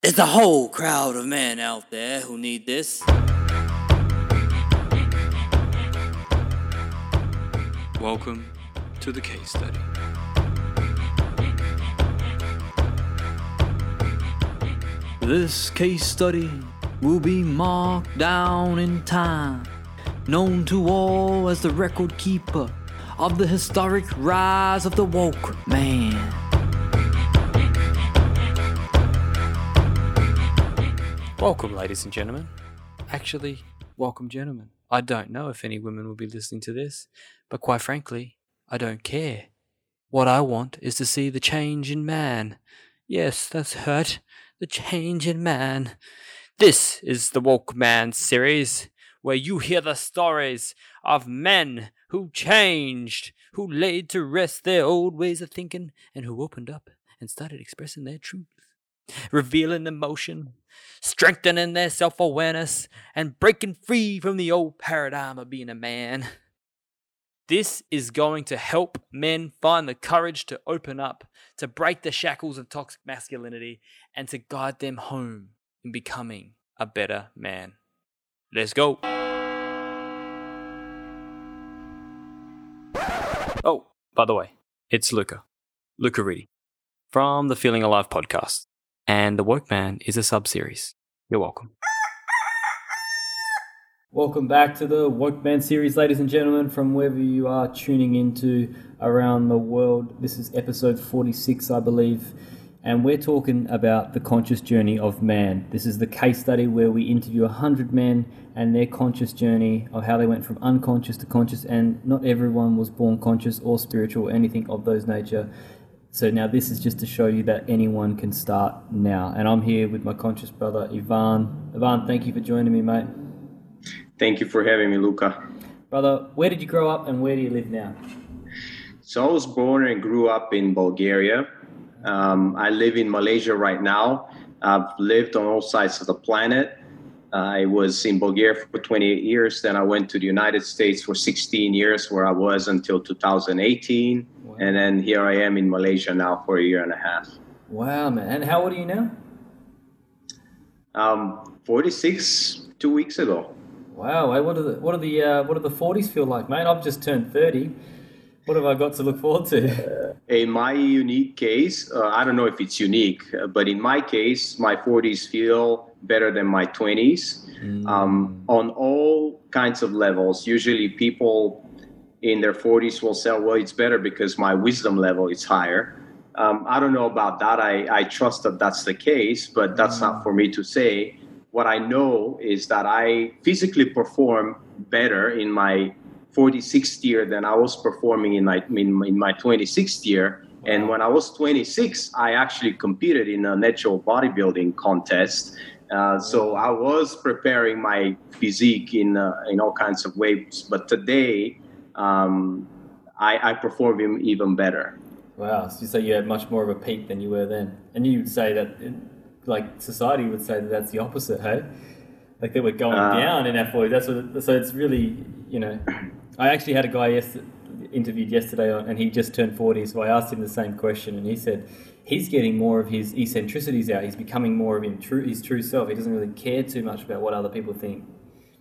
There's a whole crowd of men out there who need this. Welcome to the case study. This case study will be marked down in time, known to all as the record keeper of the historic rise of the woke man. Welcome, ladies and gentlemen. Actually, welcome, gentlemen. I don't know if any women will be listening to this, but quite frankly, I don't care. What I want is to see the change in man. Yes, that's hurt. the change in man. This is the Woke Man series, where you hear the stories of men who changed, who laid to rest their old ways of thinking, and who opened up and started expressing their truth revealing emotion, strengthening their self awareness, and breaking free from the old paradigm of being a man. This is going to help men find the courage to open up, to break the shackles of toxic masculinity, and to guide them home in becoming a better man. Let's go. Oh, by the way, it's Luka. Luka Reedy from the Feeling Alive podcast and The Woke Man is a sub series. You're welcome. Welcome back to the Woke Man series, ladies and gentlemen, from wherever you are tuning into around the world. This is episode 46, I believe, and we're talking about the conscious journey of man. This is the case study where we interview 100 men and their conscious journey of how they went from unconscious to conscious, and not everyone was born conscious or spiritual or anything of those nature. So now this is just to show you that anyone can start now. And I'm here with my conscious brother Ivan. Ivan, thank you for joining me, mate. Thank you for having me, Luka. Brother, where did you grow up and where do you live now? So I was born and grew up in Bulgaria. Um, I live in Malaysia right now. I've lived on all sides of the planet. I was in Bulgaria for 28 years. Then I went to the United States for 16 years, where I was until 2018. Wow. And then here I am in Malaysia now for a year and a half. Wow, man. And how old are you now? Um, 46, two weeks ago. Wow. What are the what are the uh, what do the 40s feel like, mate? I've just turned 30. What have I got to look forward to? Uh, in my unique case, uh, I don't know if it's unique, uh, but in my case, my 40s feel better than my 20s mm. um, on all kinds of levels. Usually, people in their 40s will say, well, it's better because my wisdom level is higher. Um, I don't know about that. I, I trust that that's the case, but that's not for me to say. What I know is that I physically perform better in my 46th year than I was performing in my, in, in my 26th year. And when I was 26, I actually competed in a natural bodybuilding contest. Uh, so I was preparing my physique in uh, in all kinds of ways. But today, um, I, I perform even better. Wow. So you say you had much more of a peak than you were then. And you would say that, like, society would say that that's the opposite, hey? Like they were going uh, down in our 40s. That's what, so it's really, you know, I actually had a guy yesterday, interviewed yesterday and he just turned 40. So I asked him the same question and he said he's getting more of his eccentricities out. He's becoming more of him true, his true self. He doesn't really care too much about what other people think.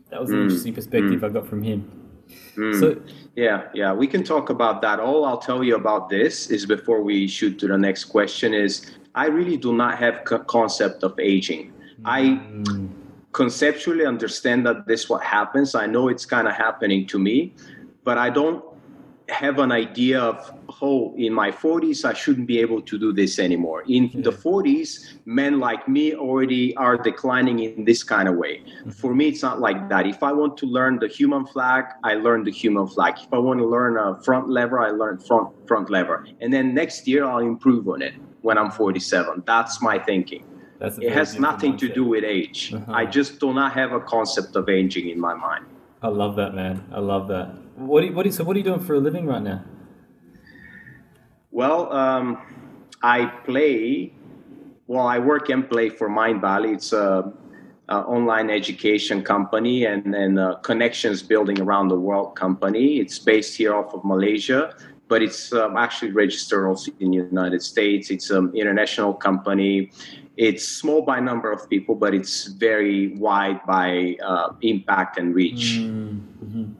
That was an mm, interesting perspective mm. I got from him. Mm. So yeah, yeah, we can talk about that. All I'll tell you about this is before we shoot to the next question is I really do not have co- concept of aging. Mm. I conceptually understand that this what happens. I know it's kind of happening to me, but I don't have an idea of oh in my 40s i shouldn't be able to do this anymore. In the 40s men like me already are declining in this kind of way. Mm-hmm. for me it's not like that. If i want to learn the human flag i learn the human flag. If i want to learn a front lever i learn front front lever. And then next year i'll improve on it when i'm 47 that's my thinking. That's it has nothing to do with age. Uh-huh. i just do not have a concept of aging in my mind I love that, man. I love that. What do you, what do you, so what are you doing for a living right now? Well, um, I play. Well, I work and play for Mindvalley. It's a, a online education company and then connections building around the world company. It's based here off of Malaysia, but it's um, actually registered also in the United States. It's an international company it's small by number of people, but it's very wide by uh, impact and reach. Mm-hmm.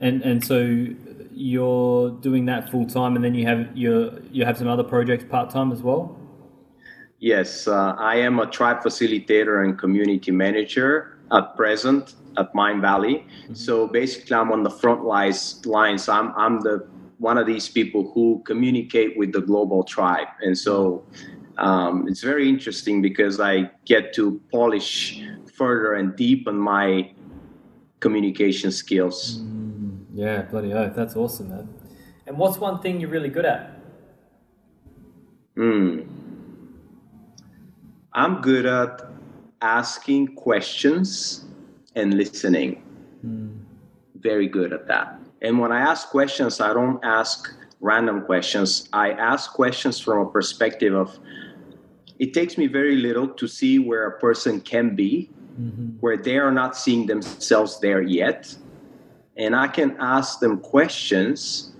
And and so you're doing that full time, and then you have you you have some other projects part time as well. Yes, uh, I am a tribe facilitator and community manager at present at Mindvalley. Mm-hmm. So basically, I'm on the front lines. Lines. I'm I'm the one of these people who communicate with the global tribe, and so um, it's very interesting because I get to polish further and deepen my communication skills. Mm, yeah, bloody oath. That's awesome, man. And what's one thing you're really good at? Hmm. I'm good at asking questions and listening. Mm. Very good at that. And when I ask questions, I don't ask random questions. I ask questions from a perspective of it takes me very little to see where a person can be, mm-hmm. where they are not seeing themselves there yet. And I can ask them questions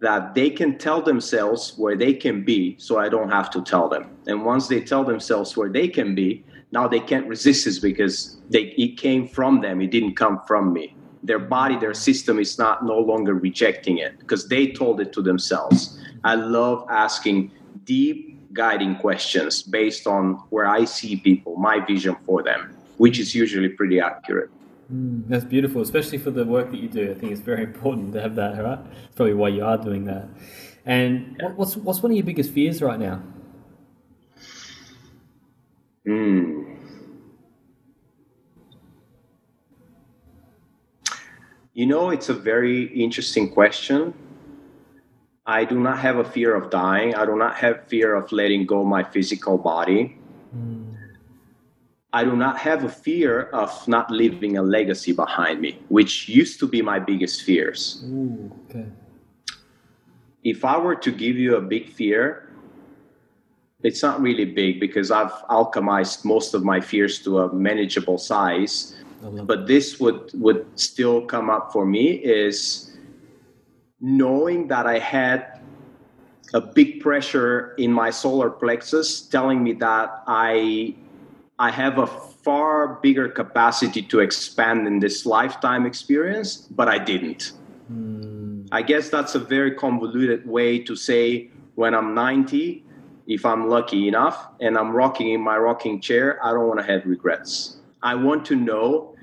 that they can tell themselves where they can be so I don't have to tell them. And once they tell themselves where they can be, now they can't resist this because they, it came from them, it didn't come from me. Their body, their system is not no longer rejecting it because they told it to themselves. I love asking deep guiding questions based on where I see people, my vision for them, which is usually pretty accurate. Mm, that's beautiful, especially for the work that you do. I think it's very important to have that, right? It's probably why you are doing that. And yeah. what's what's one of your biggest fears right now? Hmm. You know, it's a very interesting question I do not have a fear of dying. I do not have fear of letting go my physical body. Mm. I do not have a fear of not leaving a legacy behind me, which used to be my biggest fears. Ooh, okay. If I were to give you a big fear, it's not really big because I've alchemized most of my fears to a manageable size. But this would would still come up for me is knowing that I had a big pressure in my solar plexus telling me that I I have a far bigger capacity to expand in this lifetime experience, but I didn't. Mm. I guess that's a very convoluted way to say when I'm 90, if I'm lucky enough and I'm rocking in my rocking chair, I don't want to have regrets. I want to know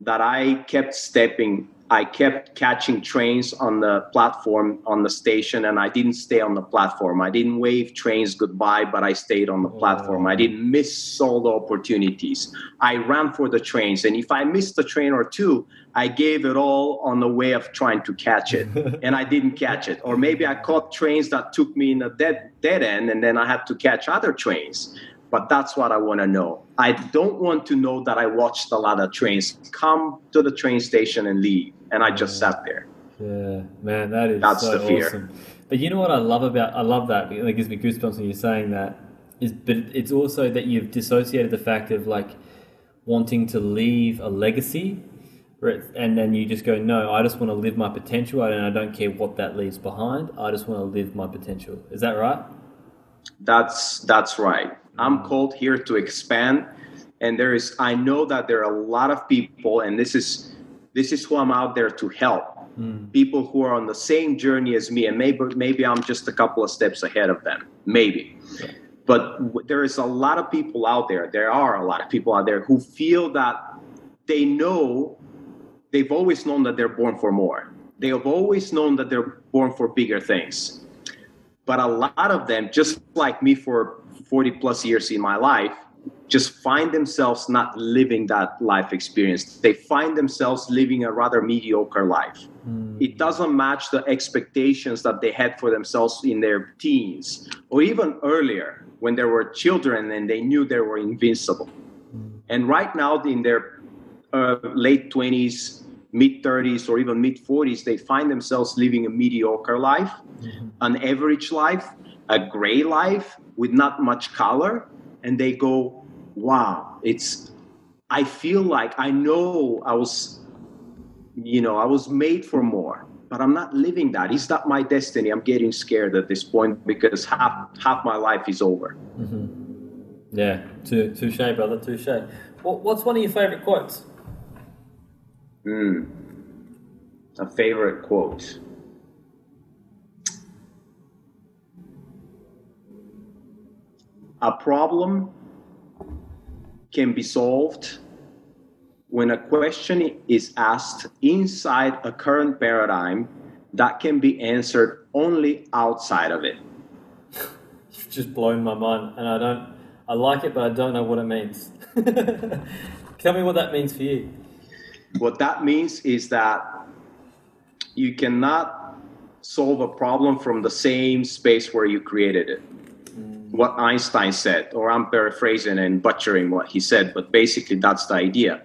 that I kept stepping I kept catching trains on the platform on the station and I didn't stay on the platform. I didn't wave trains goodbye, but I stayed on the oh. platform. I didn't miss all the opportunities. I ran for the trains. And if I missed a train or two, I gave it all on the way of trying to catch it. and I didn't catch it. Or maybe I caught trains that took me in a dead, dead end and then I had to catch other trains but that's what I want to know. I don't want to know that I watched a lot of trains come to the train station and leave, and I just sat there. Yeah, man, that is that's so the fear. Awesome. But you know what I love about I love that it gives me goosebumps when you're saying that. Is but it's also that you've dissociated the fact of like wanting to leave a legacy and then you just go, no, I just want to live my potential, and I don't care what that leaves behind. I just want to live my potential. Is that right? That's that's right. I'm called here to expand. And there is, I know that there are a lot of people, and this is, this is who I'm out there to help. Mm. People who are on the same journey as me, and maybe maybe I'm just a couple of steps ahead of them, maybe. Yeah. But there is a lot of people out there. There are a lot of people out there who feel that they know, they've always known that they're born for more. They have always known that they're born for bigger things. But a lot of them, just like me for 40 plus years in my life just find themselves not living that life experience. They find themselves living a rather mediocre life. Mm. It doesn't match the expectations that they had for themselves in their teens or even earlier when they were children and they knew they were invincible. Mm. And right now, in their uh, late 20s, mid 30s, or even mid 40s, they find themselves living a mediocre life, mm-hmm. an average life, a gray life with not much color and they go wow it's i feel like i know i was you know i was made for more but i'm not living that is that my destiny i'm getting scared at this point because half half my life is over mm-hmm. Yeah, tou- touche, brother, touche. What, what's one of your favourite quotes? Hmm. A favorite quote. A problem can be solved when a question is asked inside a current paradigm that can be answered only outside of it. You've just blown my mind, and I don't. I like it, but I don't know what it means. Tell me what that means for you. What that means is that you cannot solve a problem from the same space where you created it. What Einstein said, or I'm paraphrasing and butchering what he said, but basically that's the idea.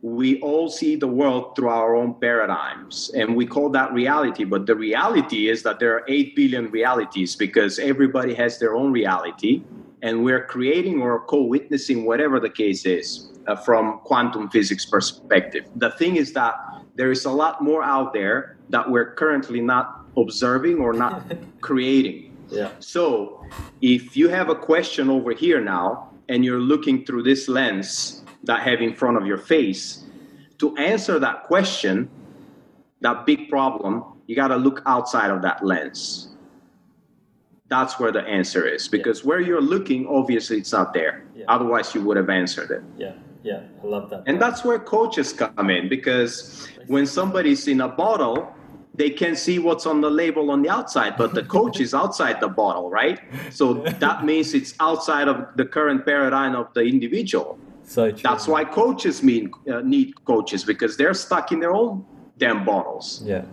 We all see the world through our own paradigms, and we call that reality. But the reality is that there are 8 billion realities because everybody has their own reality, and we're creating or co witnessing whatever the case is uh, from quantum physics perspective. The thing is that there is a lot more out there that we're currently not observing or not creating. Yeah. So, if you have a question over here now and you're looking through this lens that I have in front of your face, to answer that question, that big problem, you got to look outside of that lens. That's where the answer is because where you're looking, obviously, it's not there. Yeah. Otherwise, you would have answered it. Yeah, yeah, I love that. And that's where coaches come in because when somebody's in a bottle, they can see what's on the label on the outside, but the coach is outside the bottle, right? So that means it's outside of the current paradigm of the individual. so true. That's why coaches mean, uh, need coaches because they're stuck in their own damn bottles. Yeah,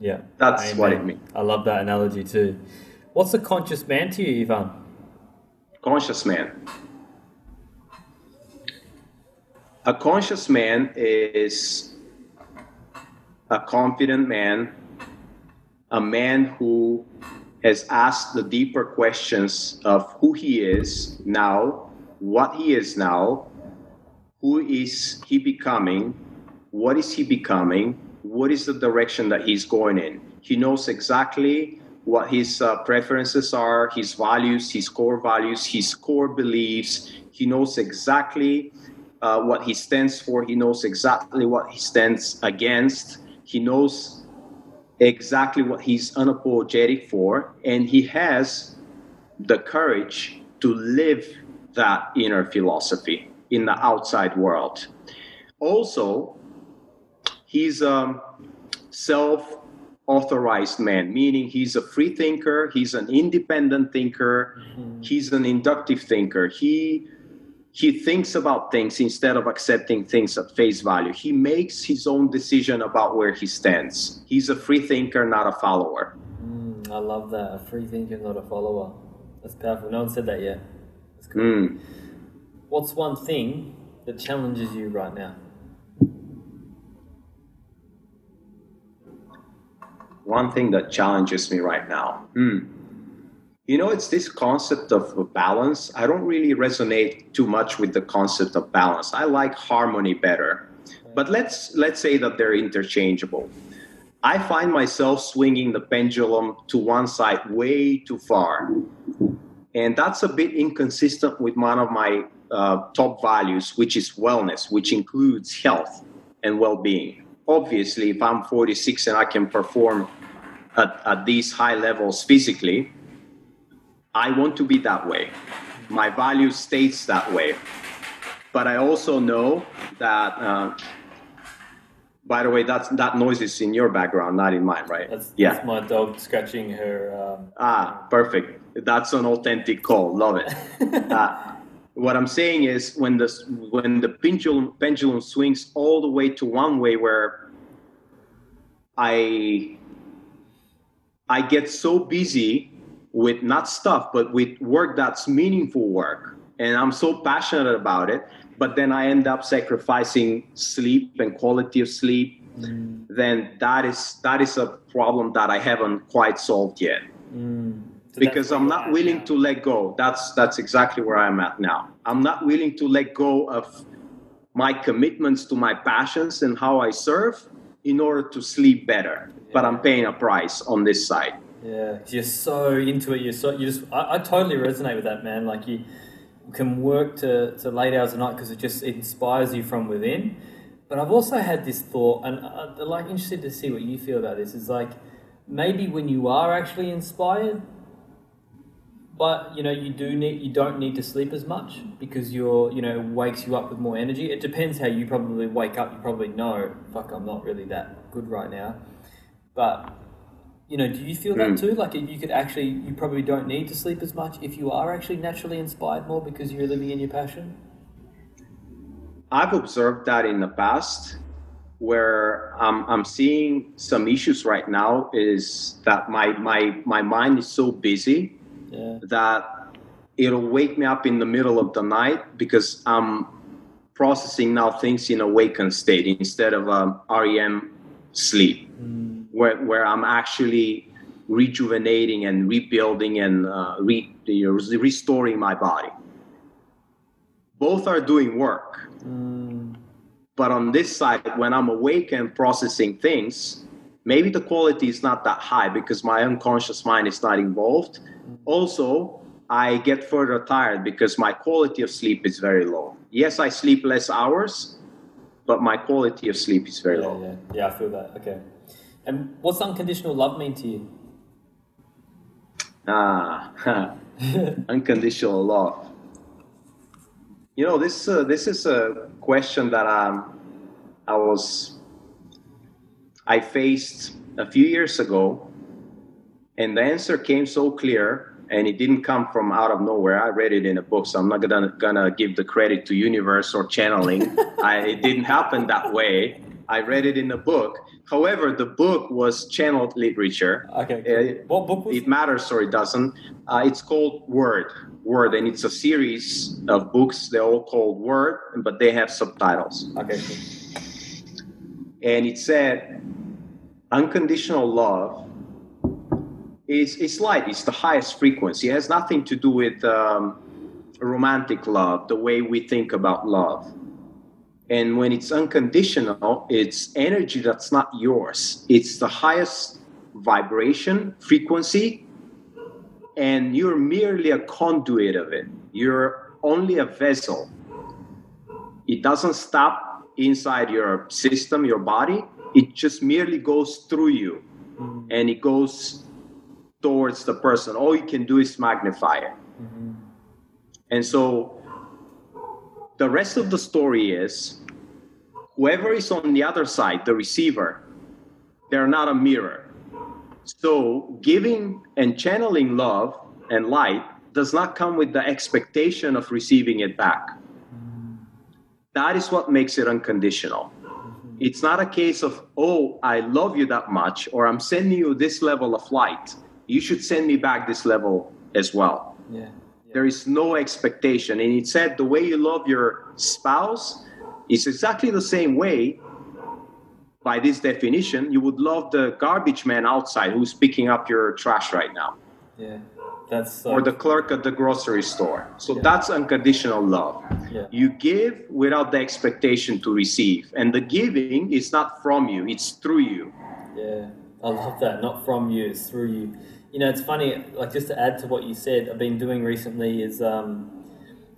yeah. That's what it means. I love that analogy too. What's a conscious man to you, Ivan? Conscious man. A conscious man is a confident man, a man who has asked the deeper questions of who he is now, what he is now, who is he becoming, what is he becoming, what is the direction that he's going in. He knows exactly what his uh, preferences are, his values, his core values, his core beliefs. He knows exactly uh, what he stands for. He knows exactly what he stands against. He knows exactly what he's unapologetic for, and he has the courage to live that inner philosophy in the outside world. Also, he's a self authorized man, meaning he's a free thinker, he's an independent thinker, mm-hmm. he's an inductive thinker. He he thinks about things instead of accepting things at face value. He makes his own decision about where he stands. He's a free thinker, not a follower. Mm, I love that. A free thinker, not a follower. That's powerful. No one said that yet. That's cool. Mm. What's one thing that challenges you right now? one thing that challenges me right now. Hmm. You know, it's this concept of balance. I don't really resonate too much with the concept of balance. I like harmony better. But let's let's say that they're interchangeable. I find myself swinging the pendulum to one side way too far. And that's a bit inconsistent with one of my uh, top values, which is wellness, which includes health and well being. Obviously, if I'm 46 and I can perform at, at these high levels physically, I want to be that way. My value states that way. But I also know that, uh, by the way, that's, that noise is in your background, not in mine, right? That's, yeah. that's my dog scratching her. Um, Ah, perfect. That's an authentic call. Love it. uh, what I'm saying is when the when the pendulum pendulum swings all the way to one way where I I get so busy with not stuff but with work that's meaningful work and I'm so passionate about it but then I end up sacrificing sleep and quality of sleep then that is that is a problem that I haven't quite solved yet mm, so because I'm not willing now. to let go. That's that's exactly where I'm at now. I'm not willing to let go of my commitments to my passions and how I serve in order to sleep better. But I'm paying a price on this side. Yeah, you're so into it. You're so you just. I, I totally resonate with that, man. Like you, can work to, to late hours of night because it just inspires you from within. But I've also had this thought, and uh, I'm like interested to see what you feel about this. Is like maybe when you are actually inspired, but you know you do need you don't need to sleep as much because you're you know wakes you up with more energy. It depends how you probably wake up. You probably know, fuck, I'm not really that good right now. But you know, do you feel that too? Like you could actually, you probably don't need to sleep as much if you are actually naturally inspired more because you're living in your passion. I've observed that in the past where um, I'm seeing some issues right now is that my my my mind is so busy Yeah. that it'll wake me up in the middle of the night because I'm processing now things in awakened state instead of um, REM sleep, where where I'm actually rejuvenating and rebuilding and uh, re, restoring my body. Both are doing work. But on this side, when I'm awake and processing things, maybe the quality is not that high because my unconscious mind is not involved. Also, I get further tired because my quality of sleep is very low. Yes, I sleep less hours, but my quality of sleep is very Yeah, low. yeah, yeah. I feel that. Okay. And what's unconditional love mean to you? Ah, unconditional love. You know, this uh, this is a question that um, I was I faced a few years ago, and the answer came so clear, and it didn't come from out of nowhere. I read it in a book, so I'm not gonna gonna give the credit to universe or channeling. I, it didn't happen that way. I read it in a book. However, the book was channeled literature. Okay. Uh, What book was it matters or it doesn't. Uh, it's called Word. Word, and it's a series of books. They're all called Word, but they have subtitles. Okay. Cool. And it said, unconditional love is is light. It's the highest frequency. It has nothing to do with um, romantic love, the way we think about love. And when it's unconditional, it's energy that's not yours. It's the highest vibration frequency, and you're merely a conduit of it. You're only a vessel. It doesn't stop inside your system, your body. It just merely goes through you mm-hmm. and it goes towards the person. All you can do is magnify it. Mm-hmm. And so the rest of the story is whoever is on the other side, the receiver, they're not a mirror. So giving and channeling love and light does not come with the expectation of receiving it back. That is what makes it unconditional. It's not a case of, oh, I love you that much, or I'm sending you this level of light. You should send me back this level as well. Yeah. There is no expectation. And it said the way you love your spouse is exactly the same way, by this definition, you would love the garbage man outside who's picking up your trash right now, Yeah. That's so. or the clerk at the grocery store. So Yeah. that's unconditional love. yeah. You give without the expectation to receive. And the giving is not from you, it's through you. Yeah, I love that. Not from you, it's through you. You know, it's funny. Like just to add to what you said, I've been doing recently is um,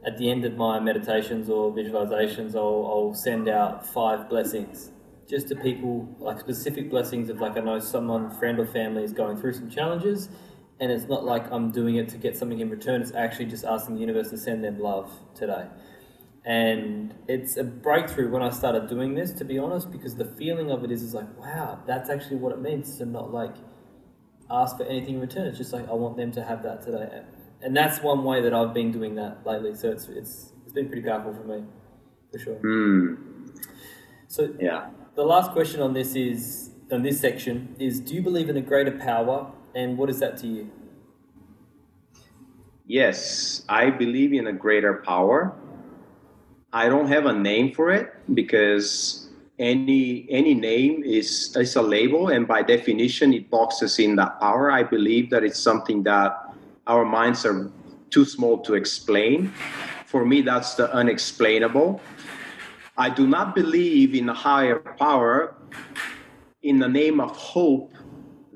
at the end of my meditations or visualizations, I'll, I'll send out five blessings just to people, like specific blessings of like I know someone, friend or family is going through some challenges, and it's not like I'm doing it to get something in return. It's actually just asking the universe to send them love today. And it's a breakthrough when I started doing this, to be honest, because the feeling of it is, is like, wow, that's actually what it means to not like ask for anything in return. It's just like I want them to have that today, and that's one way that I've been doing that lately. So it's it's it's been pretty powerful for me, for sure. Hmm. So Yeah. the last question on this is on this section is: Do you believe in a greater power, and what is that to you? Yes, I believe in a greater power. I don't have a name for it because any any name is is a label, and by definition, it boxes in that power. I believe that it's something that our minds are too small to explain. For me, that's the unexplainable. I do not believe in a higher power in the name of hope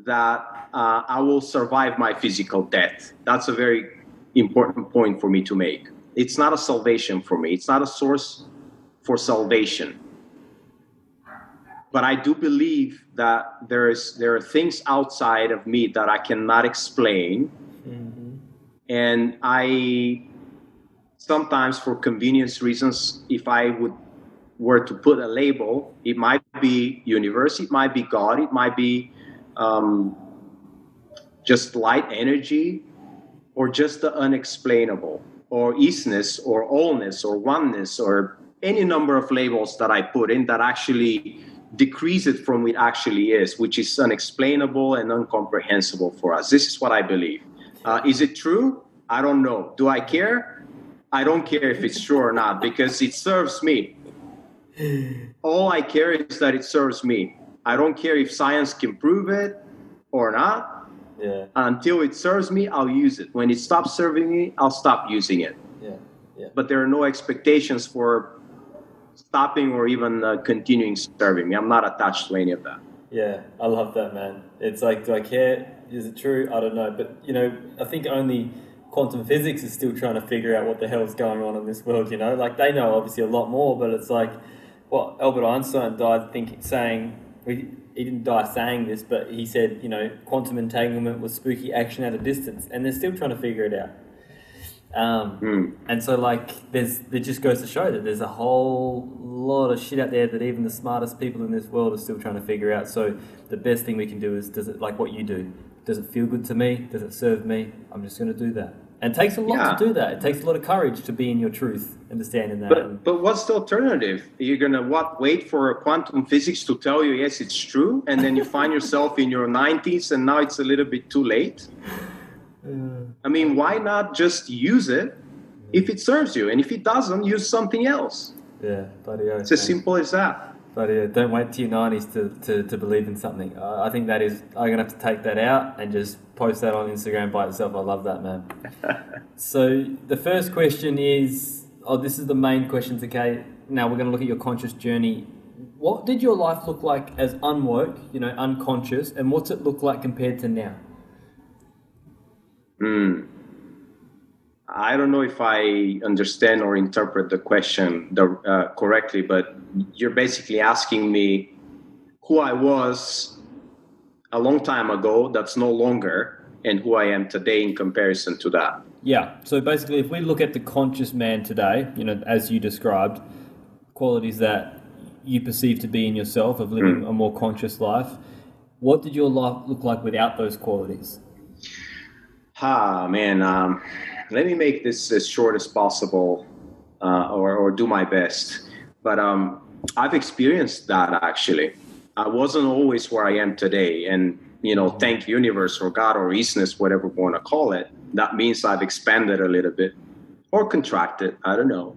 that uh, I will survive my physical death. That's a very important point for me to make. It's not a salvation for me. It's not a source for salvation. But I do believe that there is there are things outside of me that I cannot explain, and I sometimes for convenience reasons, if I would were to put a label, it might be universe, it might be God, it might be um, just light energy, or just the unexplainable, or isness, or allness, or oneness, or any number of labels that I put in that actually decrease it from what it actually is, which is unexplainable and incomprehensible for us. This is what I believe. Uh, is it true? I don't know. Do I care? I don't care if it's true or not because it serves me. All I care is that it serves me. I don't care if science can prove it or not. Yeah. Until it serves me, I'll use it. When it stops serving me, I'll stop using it. Yeah. Yeah. But there are no expectations for stopping or even uh, continuing serving me. I'm not attached to any of that. Yeah, I love that, man. It's like, do I care? Is it true? I don't know. But, you know, I think only quantum physics is still trying to figure out what the hell's going on in this world, you know? Like, they know obviously a lot more, but it's like, what Albert Einstein died thinking, saying, he he didn't die saying this, but he said, you know, quantum entanglement was spooky action at a distance, and they're still trying to figure it out. Um, Hmm. And so, like, there's it just goes to show that there's a whole lot of shit out there that even the smartest people in this world are still trying to figure out. So, the best thing we can do is, does it like what you do? Does it feel good to me? Does it serve me? I'm just going to do that. And it takes a lot Yeah. to do that. It takes a lot of courage to be in your truth, understanding that. But but what's the alternative? You're gonna what? Wait for quantum physics to tell you yes, it's true, and then you find yourself in your 90s, and now it's a little bit too late. Uh, I mean, why not just use it if it serves you, and if it doesn't, use something else. yeah, bloody It's as simple as that. But yeah, don't wait till your nineties to, to, to believe in something. Uh, I think that is. I'm gonna have to take that out and just post that on Instagram by itself. I love that, man. so the first question is, oh, this is the main question okay? Now we're gonna look at your conscious journey. What did your life look like as unwoke, you know, unconscious, and what's it look like compared to now? Hmm. I don't know if I understand or interpret the question the, uh, correctly, but you're basically asking me who I was a long time ago that's no longer and who I am today in comparison to that. Yeah. So basically, if we look at the conscious man today, you know, as you described, qualities that you perceive to be in yourself of living a more conscious life, what did your life look like without those qualities? Ah, man, um, let me make this as short as possible uh, or, or do my best. But um, I've experienced that actually. I wasn't always where I am today. And, you know, thank universe or God or isness, whatever we want to call it. That means I've expanded a little bit or contracted. I don't know.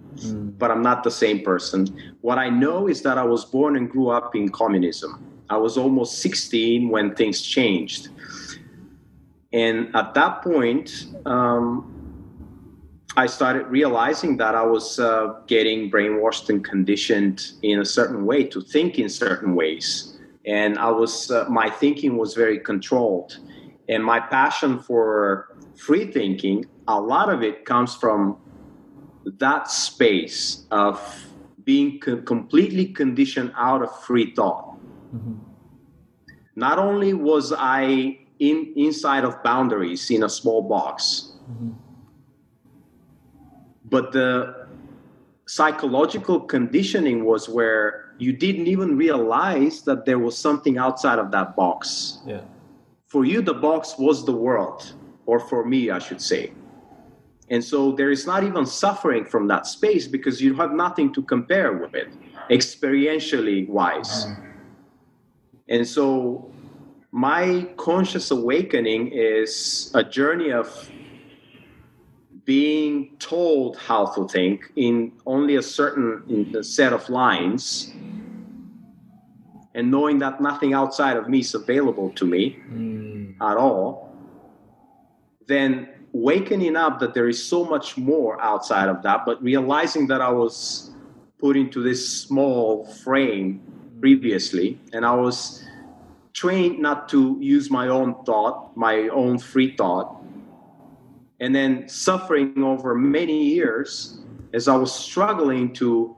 But I'm not the same person. What I know is that I was born and grew up in communism. I was almost 16 when things changed. And at that point, um, I started realizing that I was uh, getting brainwashed and conditioned in a certain way to think in certain ways. And I was, uh, my thinking was very controlled. And my passion for free thinking, a lot of it comes from that space of being co- completely conditioned out of free thought. Not only was I in inside of boundaries in a small box, but the psychological conditioning was where you didn't even realize that there was something outside of that box. Yeah. For you, the box was the world, or for me, I should say. And so there is not even suffering from that space because you have nothing to compare with it, experientially wise. Mm-hmm. And so my conscious awakening is a journey of being told how to think in only a certain set of lines and knowing that nothing outside of me is available to me hmm. at all then wakening up that there is so much more outside of that but realizing that i was put into this small frame previously and i was trained not to use my own thought my own free thought and then suffering over many years as I was struggling to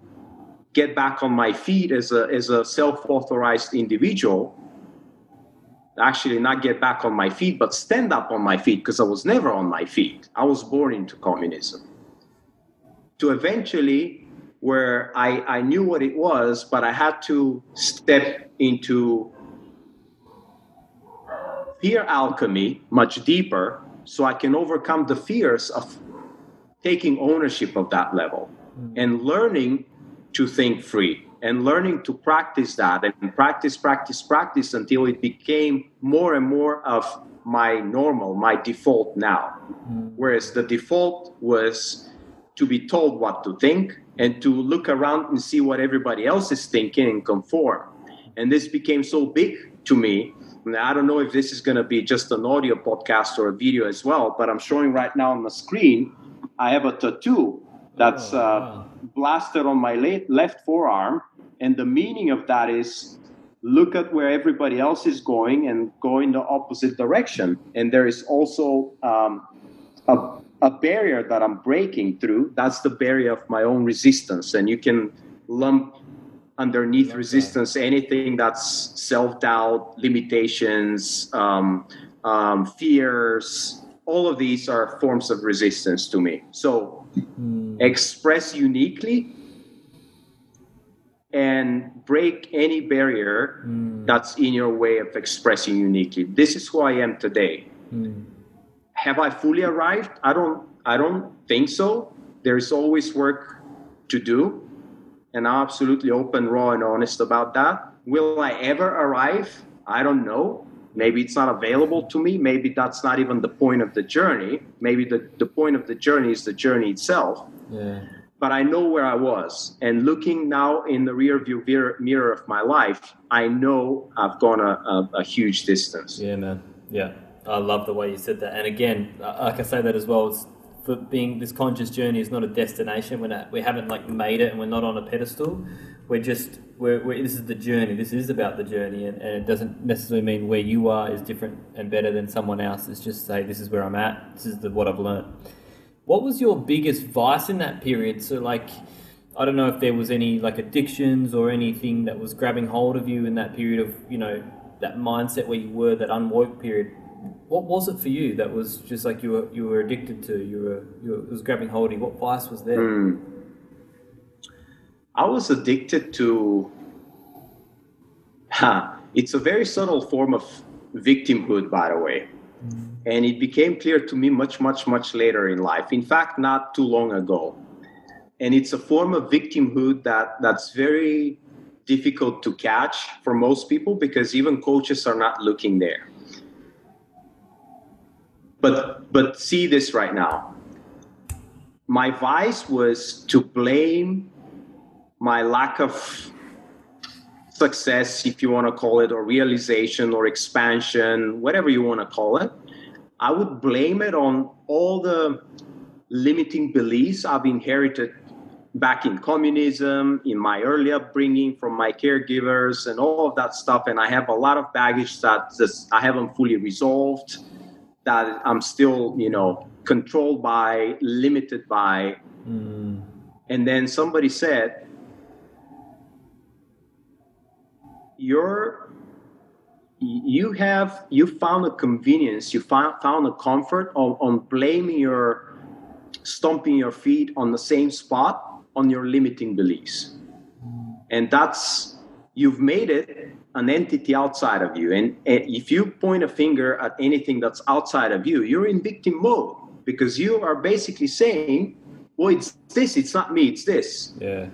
get back on my feet as a, as a self authorized individual. Actually, not get back on my feet, but stand up on my feet because I was never on my feet. I was born into communism. To eventually, where I, I knew what it was, but I had to step into fear alchemy much deeper so I can overcome the fears of taking ownership of that level mm. and learning to think free and learning to practice that and practice, practice, practice until it became more and more of my normal, my default now. Mm. Whereas the default was to be told what to think and to look around and see what everybody else is thinking and conform. And this became so big to me. I don't know if this is going to be just an audio podcast or a video as well, but I'm showing right now on the screen. I have a tattoo that's Oh, uh, blasted on my le- left forearm. And the meaning of that is look at where everybody else is going and go in the opposite direction. And there is also um, a, a barrier that I'm breaking through. That's the barrier of my own resistance. And you can lump underneath that. resistance anything that's self doubt, limitations, um, um, fears. All of these are forms of resistance to me. So express uniquely and break any barrier that's in your way of expressing uniquely. This is who I am today. Have I fully arrived? I don't I don't think so. There's always work to do. And I'm absolutely open, raw, and honest about that. Will I ever arrive? I don't know. Maybe it's not available to me. Maybe that's not even the point of the journey. Maybe the, the point of the journey is the journey itself Yeah. but I know where I was. And looking now in the rear view mirror of my life, I know I've gone a, a, a huge distance. Yeah, man. Yeah, I love the way you said that. And again, uh, like I say that as well. It's for being this conscious journey is not a destination. We're not, we haven't like made it, and we're not on a pedestal. We're just we're, we're this is the journey. This is about the journey, and, and it doesn't necessarily mean where you are is different and better than someone else. It's just say this is where I'm at. This is the, what I've learned. What was your biggest vice in that period? So like. I don't know if there was any like addictions or anything that was grabbing hold of you in that period of you know that mindset where you were that unwoke period. What was it for you that was just like you were you were addicted to? You were you were, it was grabbing hold of you. What vice was there? Hmm. I was addicted to. Ha, it's a very subtle form of victimhood, by the way. And it became clear to me much, much, much later in life. In fact, not too long ago. And it's a form of victimhood that, that's very difficult to catch for most people because even coaches are not looking there. But but see this right now. My vice was to blame my lack of success, if you want to call it, or realization or expansion, whatever you want to call it. I would blame it on all the limiting beliefs I've inherited back in communism, in my early upbringing from my caregivers, and all of that stuff. And I have a lot of baggage that I haven't fully resolved, that I'm still, you know, controlled by, limited by. Mm. And then somebody said, You're you have you found a convenience, you found found a comfort on, on blaming your stomping your feet on the same spot on your limiting beliefs. Mm. And that's you've made it an entity outside of you. And, if you point a finger at anything that's outside of you, you're in victim mode because you are basically saying, well, it's this, it's not me, it's this. Yeah.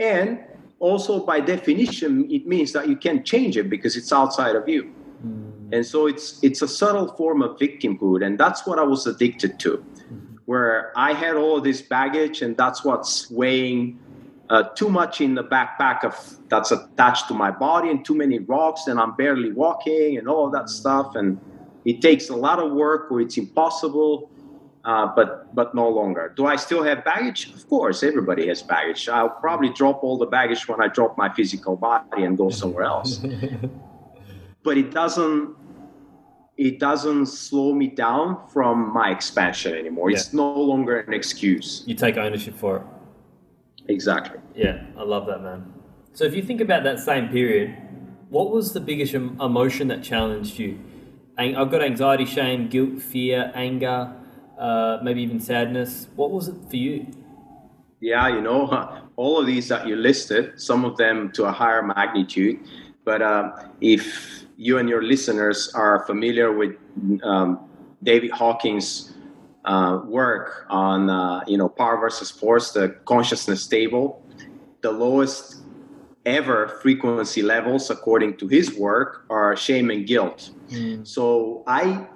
And also, by definition, it means that you can't change it because it's outside of you. Hmm. And so it's it's a subtle form of victimhood, and that's what I was addicted to, hmm. where I had all of this baggage, and that's what's weighing uh, too much in the backpack of that's attached to my body, and too many rocks, and I'm barely walking, and all of that stuff, and it takes a lot of work, or it's impossible. Uh, but but no longer. Do I still have baggage? Of course, everybody has baggage. I'll probably drop all the baggage when I drop my physical body and go somewhere else. but it doesn't it doesn't slow me down from my expansion anymore. It's no longer an excuse. You take ownership for it. Exactly. Yeah, I love that, man. So if you think about that same period, what was the biggest emotion that challenged you? I've got anxiety, shame, guilt, fear, anger, uh, maybe even sadness. What was it for you? Yeah, you know, all of these that you listed, some of them to a higher magnitude. But uh, if you and your listeners are familiar with um, David Hawkins' uh, work on, uh, you know, power versus force, the consciousness table, the lowest ever frequency levels, according to his work, are shame and guilt. So I,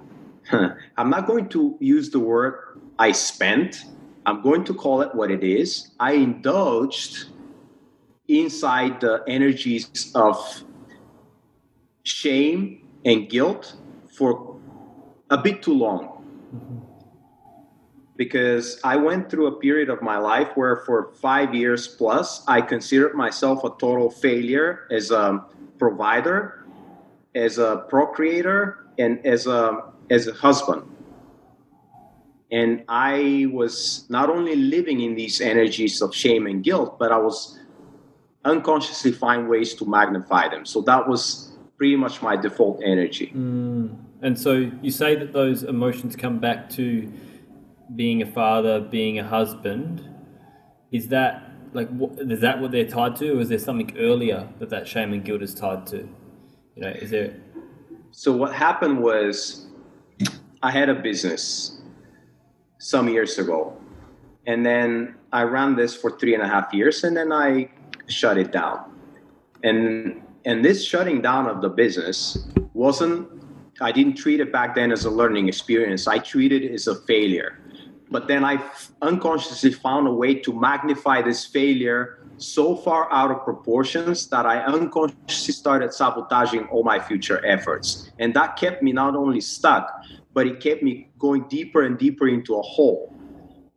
I'm not going to use the word I spent. I'm going to call it what it is. I indulged inside the energies of shame and guilt for a bit too long. Because I went through a period of my life where, for five years plus, I considered myself a total failure as a provider, as a procreator, and as a as a husband. And I was not only living in these energies of shame and guilt, but I was unconsciously find ways to magnify them. So that was pretty much my default energy. Mm. And so you say that those emotions come back to being a father, being a husband. Is that like what, is that what they're tied to, or is there something earlier that that shame and guilt is tied to? You know, is there? So what happened was I had a business some years ago. And then I ran this for three and a half years and then I shut it down. And and this shutting down of the business wasn't I didn't treat it back then as a learning experience. I treated it as a failure. But then I unconsciously found a way to magnify this failure so far out of proportions that I unconsciously started sabotaging all my future efforts. And that kept me not only stuck, but it kept me going deeper and deeper into a hole.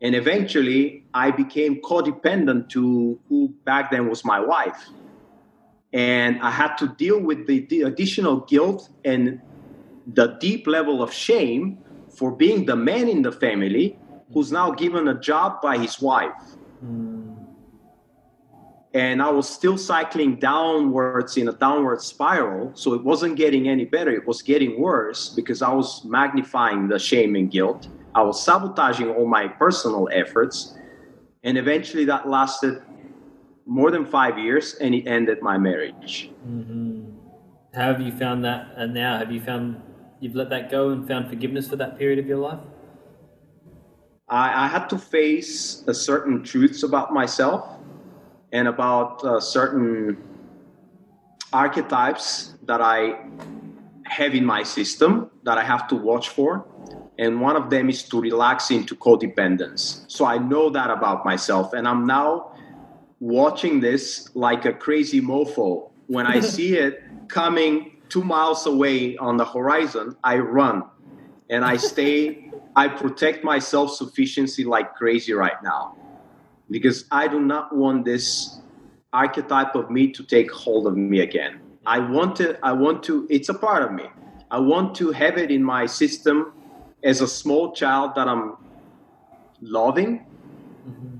And eventually, I became codependent to who back then was my wife. And I had to deal with the, the additional guilt and the deep level of shame for being the man in the family who's now given a job by his wife. Hmm. And I was still cycling downwards in a downward spiral. So it wasn't getting any better. It was getting worse because I was magnifying the shame and guilt. I was sabotaging all my personal efforts. And eventually that lasted more than five years and it ended my marriage. Mm-hmm. How have you found that? And now, have you found you've let that go and found forgiveness for that period of your life? I, I had to face a certain truths about myself and about uh, certain archetypes that I have in my system that I have to watch for. And one of them is to relax into codependence. So I know that about myself. And I'm now watching this like a crazy mofo. When I see it coming two miles away on the horizon, I run and I stay, I protect my self sufficiency like crazy right now because I do not want this archetype of me to take hold of me again. I want to, I want to, it's a part of me. I want to have it in my system as a small child that I'm loving, mm-hmm.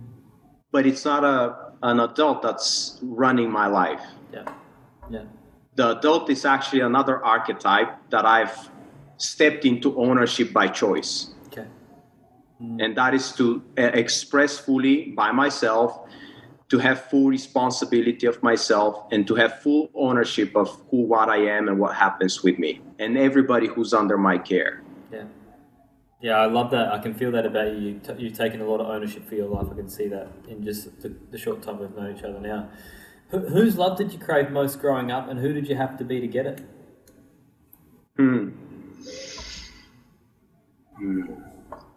but it's not a, an adult that's running my life. Yeah. Yeah. The adult is actually another archetype that I've stepped into ownership by choice. Okay. and that is to uh, express fully by myself to have full responsibility of myself and to have full ownership of who what i am and what happens with me and everybody who's under my care Yeah. Yeah, I love that. I can feel that about you. You've taken a lot of ownership for your life. I can see that in just the, the short time we've known each other now. Who, whose love did you crave most growing up, and who did you have to be to get it? hmm, Hmm.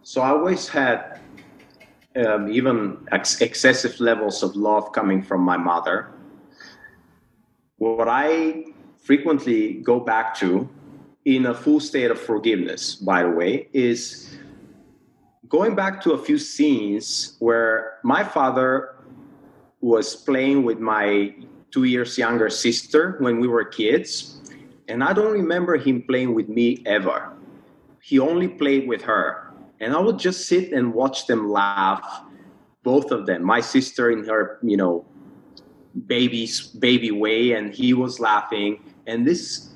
So i always had um, even ex- excessive levels of love coming from my mother what i frequently go back to in a full state of forgiveness by the way is going back to a few scenes where my father was playing with my two years younger sister when we were kids and i don't remember him playing with me ever he only played with her. And I would just sit and watch them laugh, both of them. My sister in her, you know, baby's baby way, and he was laughing. And this,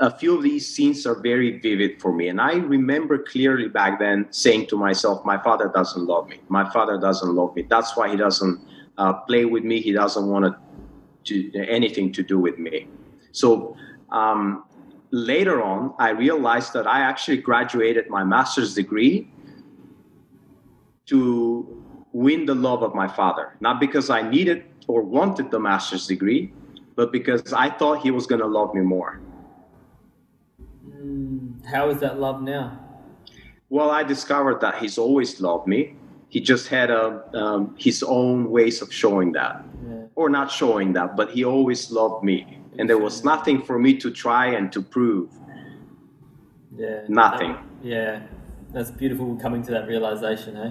a few of these scenes are very vivid for me. And I remember clearly back then saying to myself, "My father doesn't love me. My father doesn't love me. That's why he doesn't uh, play with me. He doesn't want to." Anything to do with me. So um, later on, I realized that I actually graduated my master's degree to win the love of my father, not because I needed or wanted the master's degree, but because I thought he was going to love me more. Mm, how is that love now? Well, I discovered that he's always loved me. He just had a, um, his own ways of showing that, yeah. or not showing that, but he always loved me and there was nothing for me to try and to prove. Yeah. Nothing. Yeah, that's beautiful coming to that realization, eh?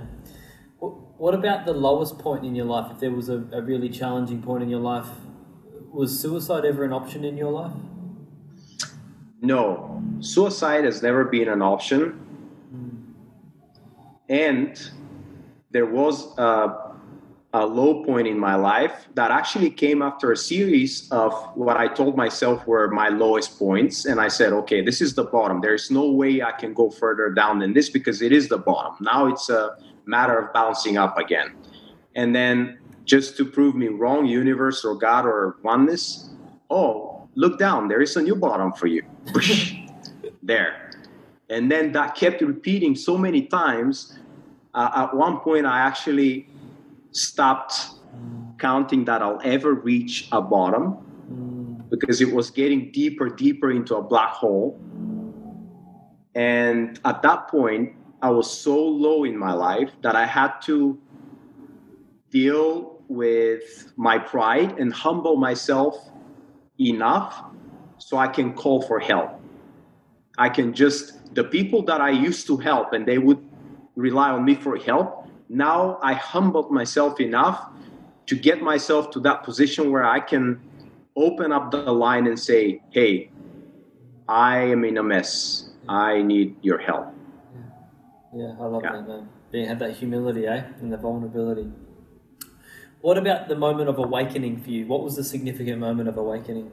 What about the lowest point in your life? If there was a, a really challenging point in your life, was suicide ever an option in your life? No, suicide has never been an option. Mm. And there was a a low point in my life that actually came after a series of what I told myself were my lowest points. And I said, okay, this is the bottom. There's no way I can go further down than this because it is the bottom. Now it's a matter of bouncing up again. And then just to prove me wrong, universe or God or oneness, oh, look down. There is a new bottom for you. there. And then that kept repeating so many times. Uh, at one point, I actually stopped counting that I'll ever reach a bottom because it was getting deeper, deeper into a black hole. And at that point, I was so low in my life that I had to deal with my pride and humble myself enough so I can call for help. I can just, the people that I used to help and they would rely on me for help, now I humbled myself enough to get myself to that position where I can open up the line and say, hey, I am in a mess. I need your help. Yeah, yeah I love yeah. that, man. Being have that humility, eh? And the vulnerability. What about the moment of awakening for you? What was the significant moment of awakening?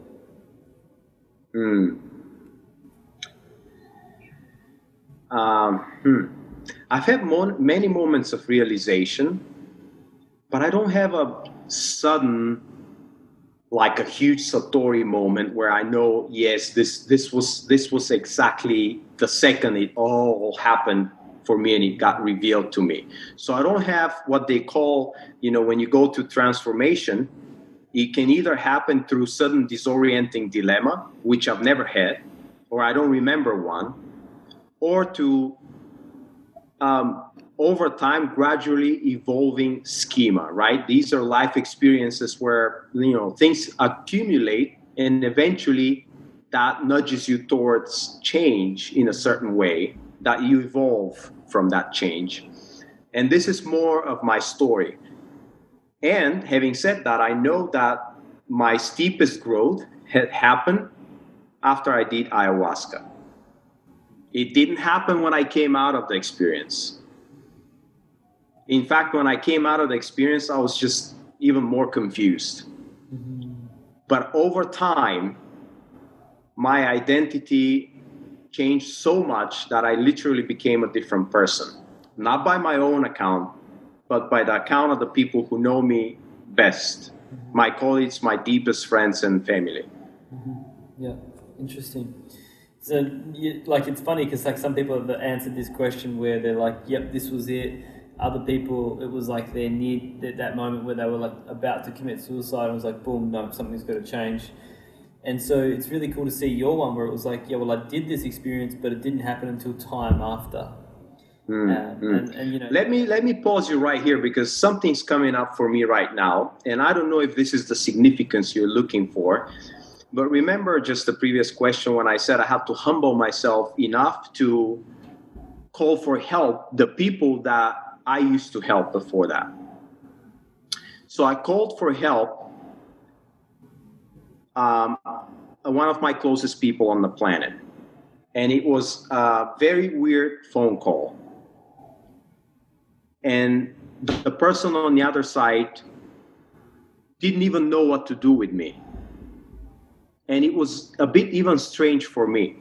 Hmm. Um, hmm. I've had many moments of realization, but I don't have a sudden, like a huge Satori moment where I know, yes, this this was this was exactly the second it all happened for me and it got revealed to me. So I don't have what they call, you know, when you go to transformation, it can either happen through sudden disorienting dilemma, which I've never had, or I don't remember one, or to um, over time gradually evolving schema right? These are life experiences where you know things accumulate and eventually that nudges you towards change in a certain way that you evolve from that change. And this is more of my story. And having said that i know that my steepest growth had happened after i did ayahuasca it didn't happen when I came out of the experience. In fact, when I came out of the experience, I was just even more confused. Mm-hmm. But over time, my identity changed so much that I literally became a different person. Not by my own account, but by the account of the people who know me best my colleagues, my deepest friends, and family. Mm-hmm. Yeah, interesting. So, you, like, it's funny because like some people have answered this question where they're like, "Yep, this was it." Other people, it was like they're near that moment where they were like about to commit suicide, and it was like, "Boom, no, something's got to change." And so it's really cool to see your one where it was like, "Yeah, well, I did this experience, but it didn't happen until time after." Mm, um, mm. And, and, you know, let me let me pause you right here because something's coming up for me right now, and I don't know if this is the significance you're looking for. But remember just the previous question when I said I have to humble myself enough to call for help the people that I used to help before that. So I called for help um, one of my closest people on the planet. and it was a very weird phone call. And the person on the other side didn't even know what to do with me. And it was a bit even strange for me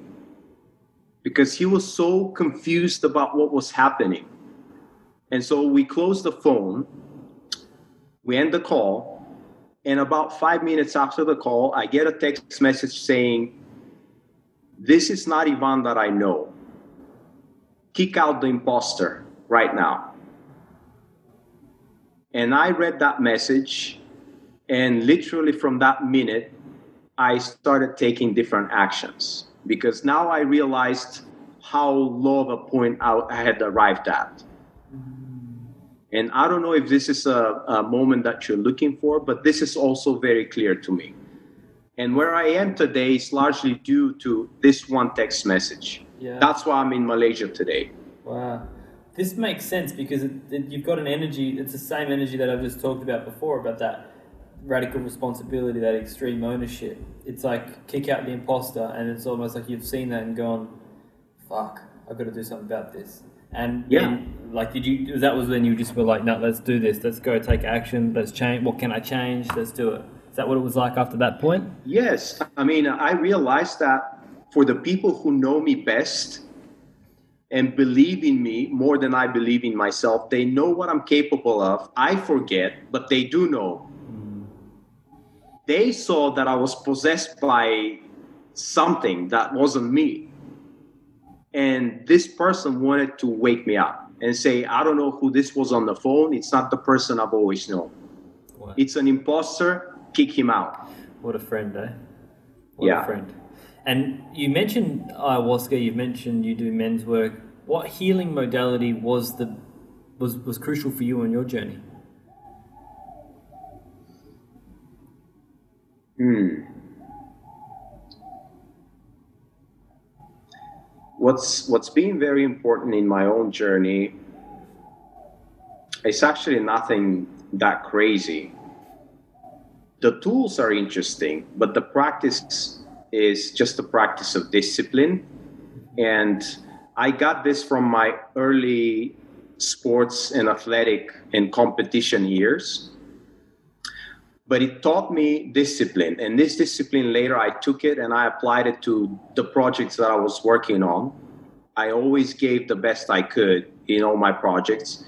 because he was so confused about what was happening. And so we closed the phone, we end the call, and about five minutes after the call, I get a text message saying, This is not Ivan that I know. Kick out the imposter right now. And I read that message, and literally from that minute, I started taking different actions because now I realized how low of a point I had arrived at. And I don't know if this is a, a, moment that you're looking for, but this is also very clear to me. And where I am today is largely due to this one text message. Yeah. That's why I'm in Malaysia today. Wow. This makes sense because it, it, you've got an energy, it's the same energy that I've just talked about before about that radical responsibility, that extreme ownership. It's like kick out the imposter, and it's almost like you've seen that and gone, "Fuck, I've got to do something about this." And yeah, like, did you? That was when you just were like, "No, let's do this. Let's go take action. Let's change. What can I change? Let's do it." Is that what it was like after that point? Yes, I mean, I realized that for the people who know me best and believe in me more than I believe in myself, they know what I'm capable of. I forget, but they do know they saw that I was possessed by something that wasn't me. And this person wanted to wake me up and say, I don't know who this was on the phone. It's not the person I've always known. It's an imposter. Kick him out. What a friend, eh? What yeah. a friend. And you mentioned ayahuasca, you've mentioned you do men's work. What healing modality was the was, was crucial for you on your journey? Hmm. What's what's been very important in my own journey is actually nothing that crazy. The tools are interesting, but the practice is just a practice of discipline. And I got this from my early sports and athletic and competition years but it taught me discipline. And this discipline later i took it and i applied it to the projects that i was working on. I always gave the best i could in all my projects.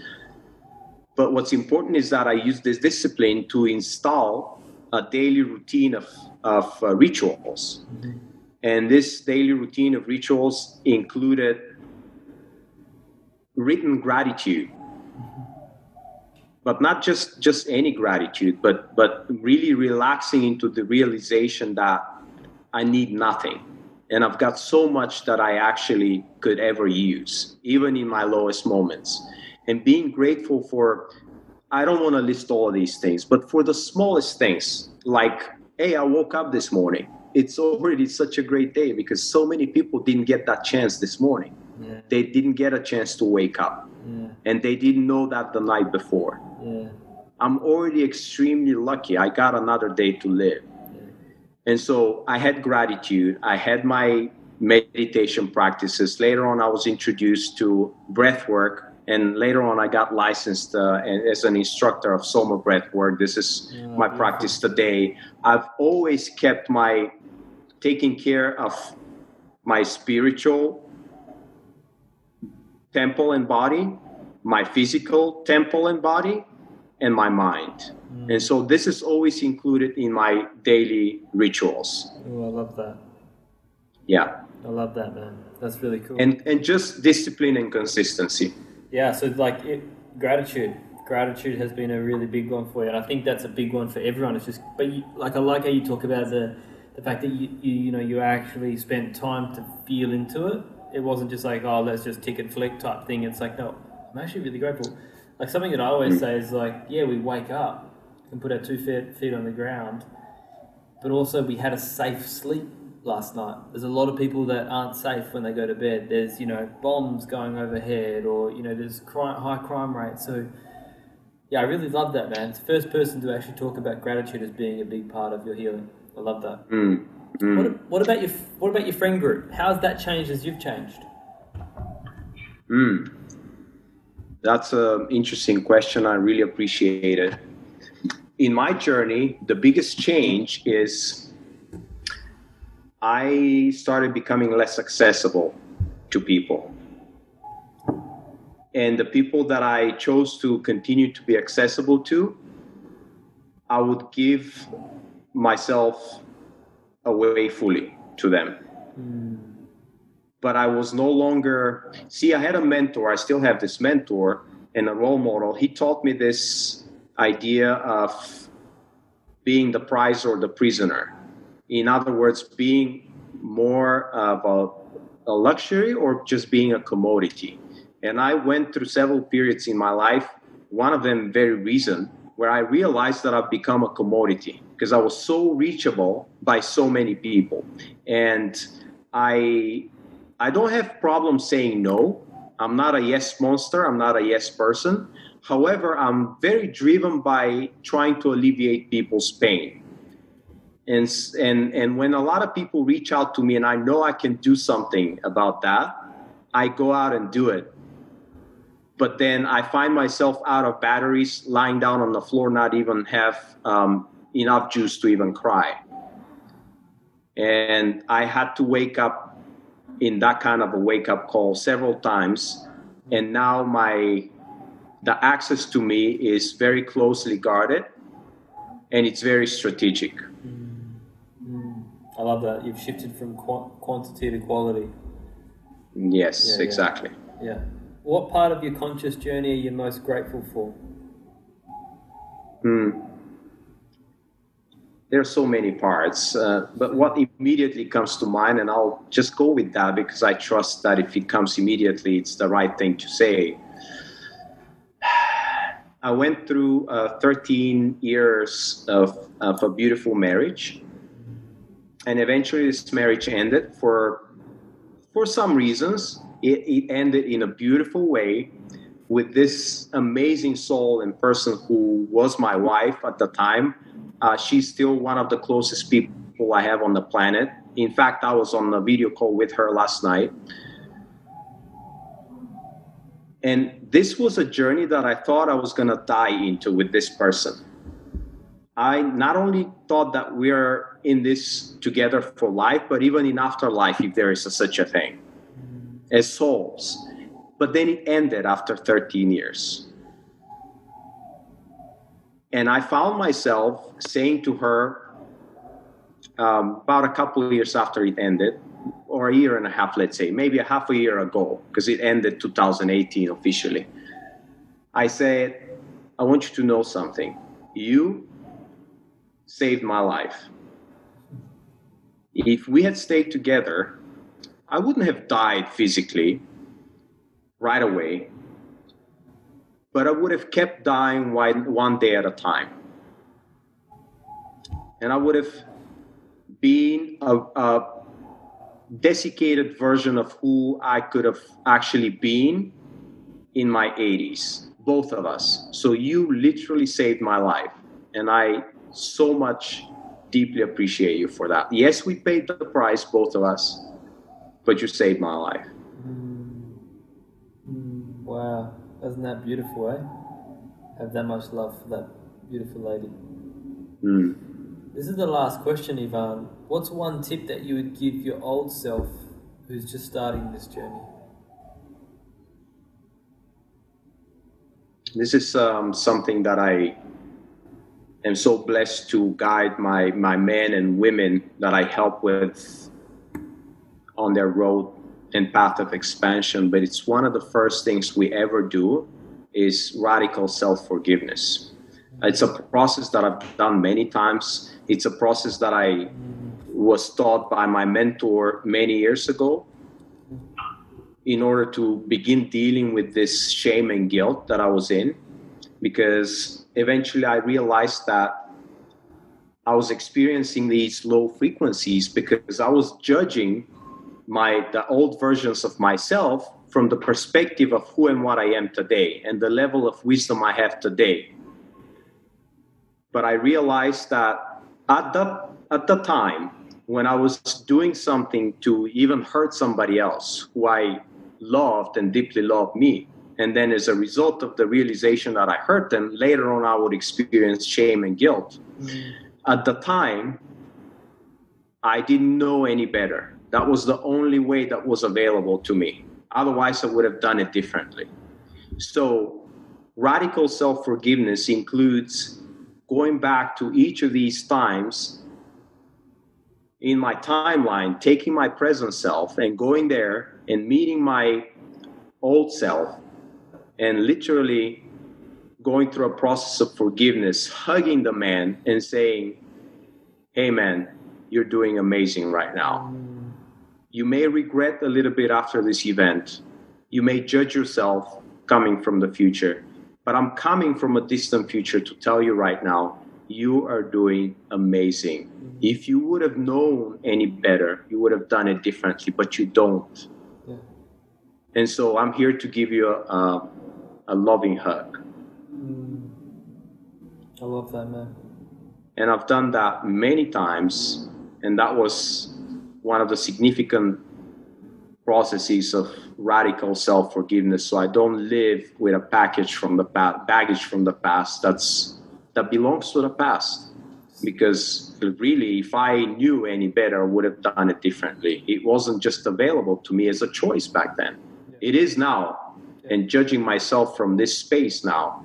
But what's important is that i used this discipline to install a daily routine of, of uh, rituals. Mm-hmm. and this daily routine of rituals included written gratitude but not just just any gratitude but but really relaxing into the realization that i need nothing. And i've got so much that i actually could ever use even in my lowest moments. And being grateful for i don't want to list all these things but for the smallest things like hey i woke up this morning. It's already such a great day because so many people didn't get that chance this morning yeah. they didn't get a chance to wake up yeah. and they didn't know that the night before yeah. I'm already extremely lucky. I got another day to live. And so I had gratitude. I had my meditation practices. Later on, I was introduced to breath work. And later on, I got licensed uh, as an instructor of Soma breath work. This is yeah, my practice today. I've always kept my taking care of my spiritual temple and body, my physical temple and body, and my mind. Mm. And so this is always included in my daily rituals. Oh, I love that. Yeah. I love that, man. That's really cool. And and just discipline and consistency. Yeah, so like it, gratitude. Gratitude has been a really big one for you, and I think that's a big one for everyone. It's just, but you, like I like how you talk about the the fact that you, you you know you actually spent time to feel into it. It wasn't just like oh let's just tick and flick type thing. It's like no, I'm actually really grateful like something that I always mm. say is like, yeah, we wake up and put our two feet, feet on the ground, but also we had a safe sleep last night. There's a lot of people that aren't safe when they go to bed. There's you know bombs going overhead, or you know there's crime, high crime rates. So yeah, I really love that man. It's the first person to actually talk about gratitude as being a big part of your healing. I love that. Mm. What, what about your What about your friend group? How's that changed as you've changed? Mm. That's an interesting question. I really appreciate it. In my journey, the biggest change is I started becoming less accessible to people. And the people that I chose to continue to be accessible to, I would give myself away fully to them. But I was no longer, see, I had a mentor, I still have this mentor and a role model. He taught me this idea of being the prize or the prisoner. In other words, being more of a, a luxury or just being a commodity. And I went through several periods in my life, one of them very recent, where I realized that I've become a commodity because I was so reachable by so many people. And I I don't have problems saying no. I'm not a yes monster, I'm not a yes person. However, I'm very driven by trying to alleviate people's pain. And, and, and when a lot of people reach out to me and I know I can do something about that, I go out and do it but then I find myself out of batteries, lying down on the floor, not even have um, enough juice to even cry. And I had to wake up in that kind of a wake up call several times. And now my the access to me is very closely guarded and it's very strategic. I love that. You've shifted from qu- quantity to quality. Yes, Yeah, yeah. exactly. Yeah. What part of your conscious journey are you most grateful for? Hmm. There are so many parts, uh, but what immediately comes to mind, and I'll just go with that because I trust that if it comes immediately, it's the right thing to say. I went through uh, 13 years of, of a beautiful marriage, and eventually this marriage ended for for some reasons. It, it ended in a beautiful way with this amazing soul and person who was my wife at the time. Uh, she's still one of the closest people I have on the planet. In fact, I was on a video call with her last night. And this was a journey that I thought I was going to die into with this person. I not only thought that we are in this together for life, but even in afterlife, if there is a, such a thing as souls. But then it ended after 13 years. And I found myself saying to her um, about a couple of years after it ended, or a year and a half, let's say, maybe a half a year ago, because it ended 2018 officially. I said, I want you to know something. You saved my life. If we had stayed together, I wouldn't have died physically right away, but I would have kept dying one, day at a time. And I would have been a, a desiccated version of who I could have actually been in my 80s, both of us. So you literally saved my life. And I so much deeply appreciate you for that. Yes, we paid the price, both of us, but you saved my life. Wow. Isn't that beautiful, eh? Have that much love for that beautiful lady. Mm. This is the last question, Ivan. What's one tip that you would give your old self who's just starting this journey? This is um, something that I am so blessed to guide my, my men and women that I help with on their road and path of expansion. But it's one of the first things we ever do is radical self-forgiveness. It's a process that I've done many times. It's a process that I was taught by my mentor many years ago in order to begin dealing with this shame and guilt that I was in because eventually I realized that I was experiencing these low frequencies because I was judging my the old versions of myself from the perspective of who and what I am today and the level of wisdom I have today. But I realized that at the at the time when I was doing something to even hurt somebody else who I loved and deeply loved me. And then, as a result of the realization that I hurt them, later on I would experience shame and guilt. Mm. At the time, I didn't know any better. That was the only way that was available to me. Otherwise, I would have done it differently. So, radical self forgiveness includes going back to each of these times in my timeline, taking my present self and going there and meeting my old self and literally going through a process of forgiveness, hugging the man and saying, Hey, man, you're doing amazing right now. You may regret a little bit after this event. You may judge yourself coming from the future, but I'm coming from a distant future to tell you right now, you are doing amazing. If you would have known any better, you would have done it differently, but you don't. Yeah. And so I'm here to give you a, a, a loving hug. Mm. I love that, man. And I've done that many times, and that was one of the significant processes of radical self forgiveness. So I don't live with a package from the past, baggage from the past that's that belongs to the past. Because really, if I knew any better, I would have done it differently. It wasn't just available to me as a choice back then. It is now. And judging myself from this space now,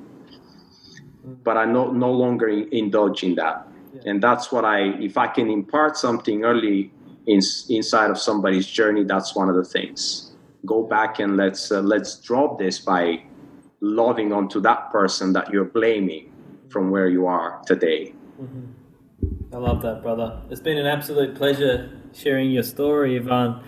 but I no, no longer indulge in that. And that's what I, if I can impart something early in, inside of somebody's journey, that's one of the things. Go back and let's uh, let's drop this by loving onto that person that you're blaming from where you are today. Mm-hmm. I love that, brother. It's been an absolute pleasure sharing your story, Ivan.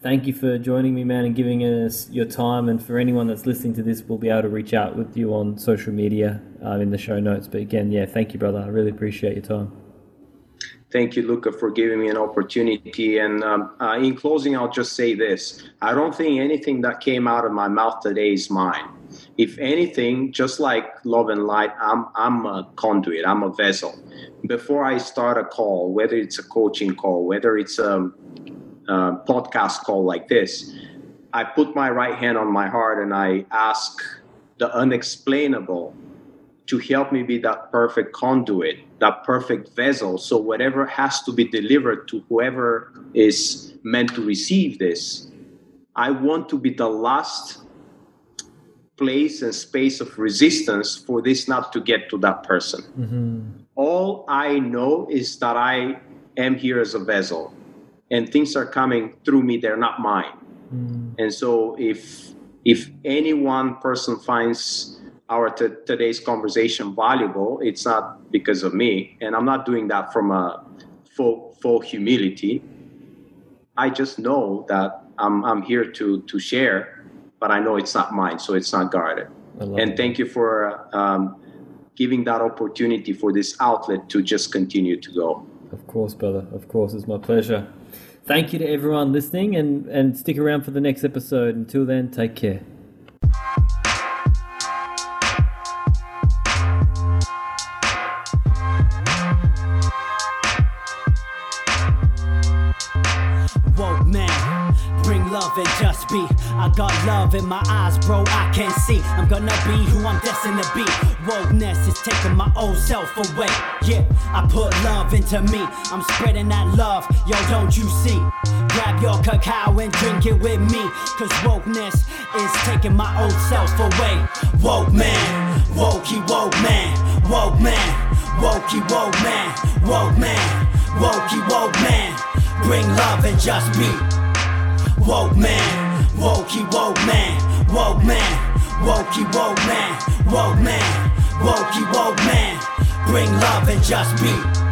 Thank you for joining me, man, and giving us your time. And for anyone that's listening to this, we'll be able to reach out with you on social media uh, in the show notes. But again, yeah, thank you, brother. I really appreciate your time. Thank you, Luka, for giving me an opportunity. And um, uh, in closing, I'll just say this I don't think anything that came out of my mouth today is mine. If anything, just like love and light, I'm, I'm a conduit, I'm a vessel. Before I start a call, whether it's a coaching call, whether it's a, a podcast call like this, I put my right hand on my heart and I ask the unexplainable to help me be that perfect conduit, that perfect vessel. So whatever has to be delivered to whoever is meant to receive this, I want to be the last place and space of resistance for this not to get to that person. Mm-hmm. All I know is that I am here as a vessel and things are coming through me, they're not mine. Mm. And so if if any one person finds our t- today's conversation valuable, it's not because of me, and I'm not doing that from a full full humility. I just know that I'm I'm here to to share, but I know it's not mine, so it's not guarded. And thank you for um, giving that opportunity for this outlet to just continue to go. Of course, brother. Of course, it's my pleasure. Thank you to everyone listening, and and stick around for the next episode. Until then, take care. I got love in my eyes, bro. I can see. I'm gonna be who I'm destined to be. Wokeness is taking my old self away. Yeah, I put love into me. I'm spreading that love. Yo, don't you see? Grab your cacao and drink it with me. Cause wokeness is taking my old self away. Woke man, wokey woke man, woke man, wokey woke man, woke man, wokey woke man. Bring love and just be woke man. Wokey woke man, woke man, wokey woke man, woke man, wokey woke man. Bring love and just be.